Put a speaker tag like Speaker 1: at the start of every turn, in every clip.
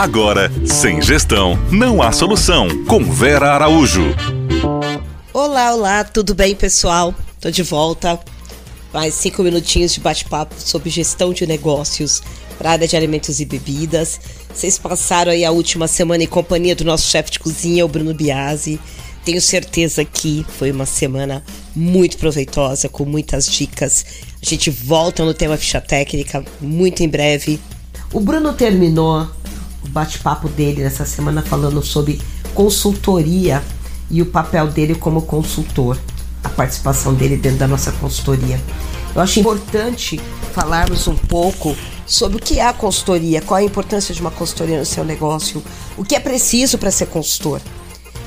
Speaker 1: Agora, sem gestão, não há solução. Com Vera Araújo.
Speaker 2: Olá, olá, tudo bem, pessoal? Tô de volta. Mais cinco minutinhos de bate-papo sobre gestão de negócios para a área de alimentos e bebidas. Vocês passaram aí a última semana em companhia do nosso chefe de cozinha, o Bruno Biasi. Tenho certeza que foi uma semana muito proveitosa, com muitas dicas. A gente volta no tema ficha técnica muito em breve. O Bruno terminou bate-papo dele nessa semana falando sobre consultoria e o papel dele como consultor, a participação dele dentro da nossa consultoria. Eu acho importante falarmos um pouco sobre o que é a consultoria, qual a importância de uma consultoria no seu negócio, o que é preciso para ser consultor.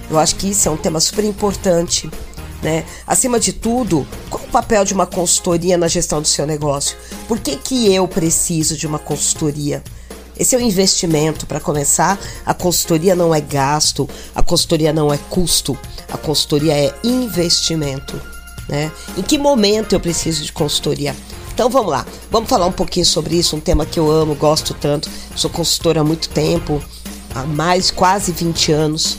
Speaker 2: Eu acho que isso é um tema super importante. Né? Acima de tudo, qual o papel de uma consultoria na gestão do seu negócio? Por que, que eu preciso de uma consultoria? Esse é um investimento. Para começar, a consultoria não é gasto, a consultoria não é custo, a consultoria é investimento. Né? Em que momento eu preciso de consultoria? Então vamos lá, vamos falar um pouquinho sobre isso, um tema que eu amo, gosto tanto. Sou consultora há muito tempo, há mais quase 20 anos,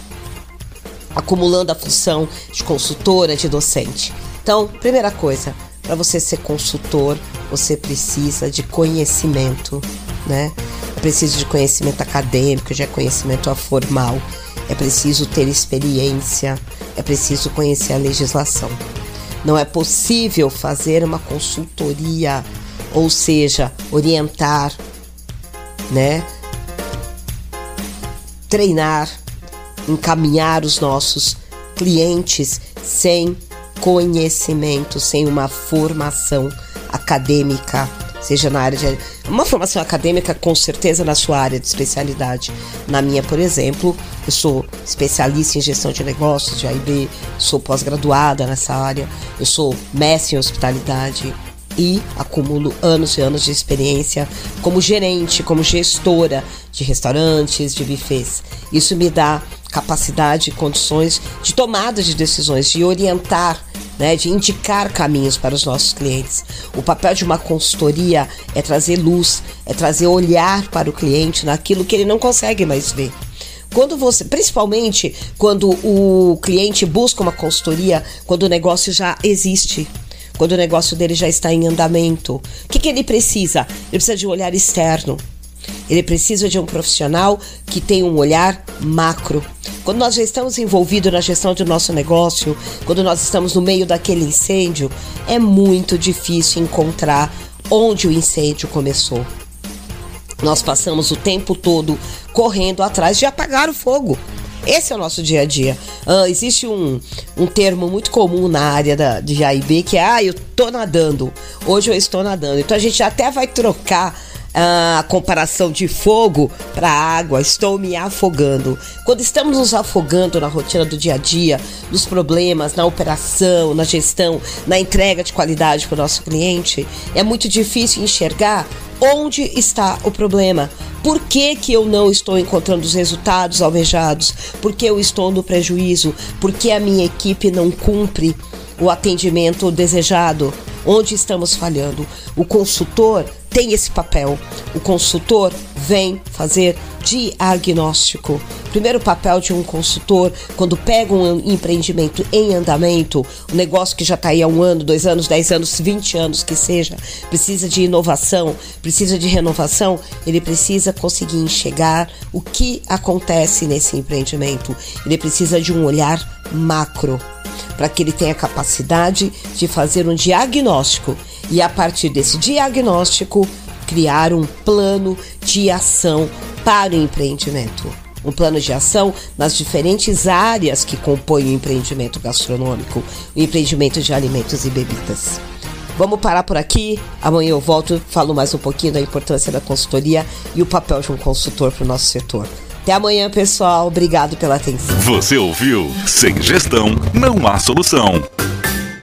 Speaker 2: acumulando a função de consultora, de docente. Então, primeira coisa, para você ser consultor, você precisa de conhecimento, né? É preciso de conhecimento acadêmico, de conhecimento formal, é preciso ter experiência, é preciso conhecer a legislação. Não é possível fazer uma consultoria, ou seja, orientar, né? Treinar, encaminhar os nossos clientes sem conhecimento, sem uma formação acadêmica seja na área de. Uma formação acadêmica, com certeza, na sua área de especialidade. Na minha, por exemplo, eu sou especialista em gestão de negócios, de AIB, sou pós-graduada nessa área, eu sou mestre em hospitalidade e acumulo anos e anos de experiência como gerente, como gestora de restaurantes, de buffets. Isso me dá capacidade e condições de tomada de decisões, de orientar né, de indicar caminhos para os nossos clientes. O papel de uma consultoria é trazer luz, é trazer olhar para o cliente naquilo que ele não consegue mais ver. Quando você, principalmente quando o cliente busca uma consultoria, quando o negócio já existe, quando o negócio dele já está em andamento, o que, que ele precisa? Ele precisa de um olhar externo. Ele precisa de um profissional que tenha um olhar macro, quando nós já estamos envolvidos na gestão do nosso negócio, quando nós estamos no meio daquele incêndio, é muito difícil encontrar onde o incêndio começou. Nós passamos o tempo todo correndo atrás de apagar o fogo. Esse é o nosso dia a dia. Ah, existe um, um termo muito comum na área da, de AIB que é: ah, eu tô nadando. Hoje eu estou nadando. Então a gente até vai trocar a comparação de fogo para água, estou me afogando. Quando estamos nos afogando na rotina do dia a dia, nos problemas, na operação, na gestão, na entrega de qualidade para o nosso cliente, é muito difícil enxergar onde está o problema. Por que, que eu não estou encontrando os resultados almejados? Por que eu estou no prejuízo? Por que a minha equipe não cumpre o atendimento desejado? Onde estamos falhando? O consultor tem esse papel. O consultor vem fazer diagnóstico. Primeiro papel de um consultor, quando pega um empreendimento em andamento, um negócio que já está aí há um ano, dois anos, dez anos, vinte anos que seja, precisa de inovação, precisa de renovação, ele precisa conseguir enxergar o que acontece nesse empreendimento. Ele precisa de um olhar macro para que ele tenha capacidade de fazer um diagnóstico e a partir desse diagnóstico criar um plano de ação para o empreendimento. Um plano de ação nas diferentes áreas que compõem o empreendimento gastronômico, o empreendimento de alimentos e bebidas. Vamos parar por aqui. Amanhã eu volto, falo mais um pouquinho da importância da consultoria e o papel de um consultor para o nosso setor. Até amanhã, pessoal. Obrigado pela atenção.
Speaker 1: Você ouviu? Sem gestão, não há solução.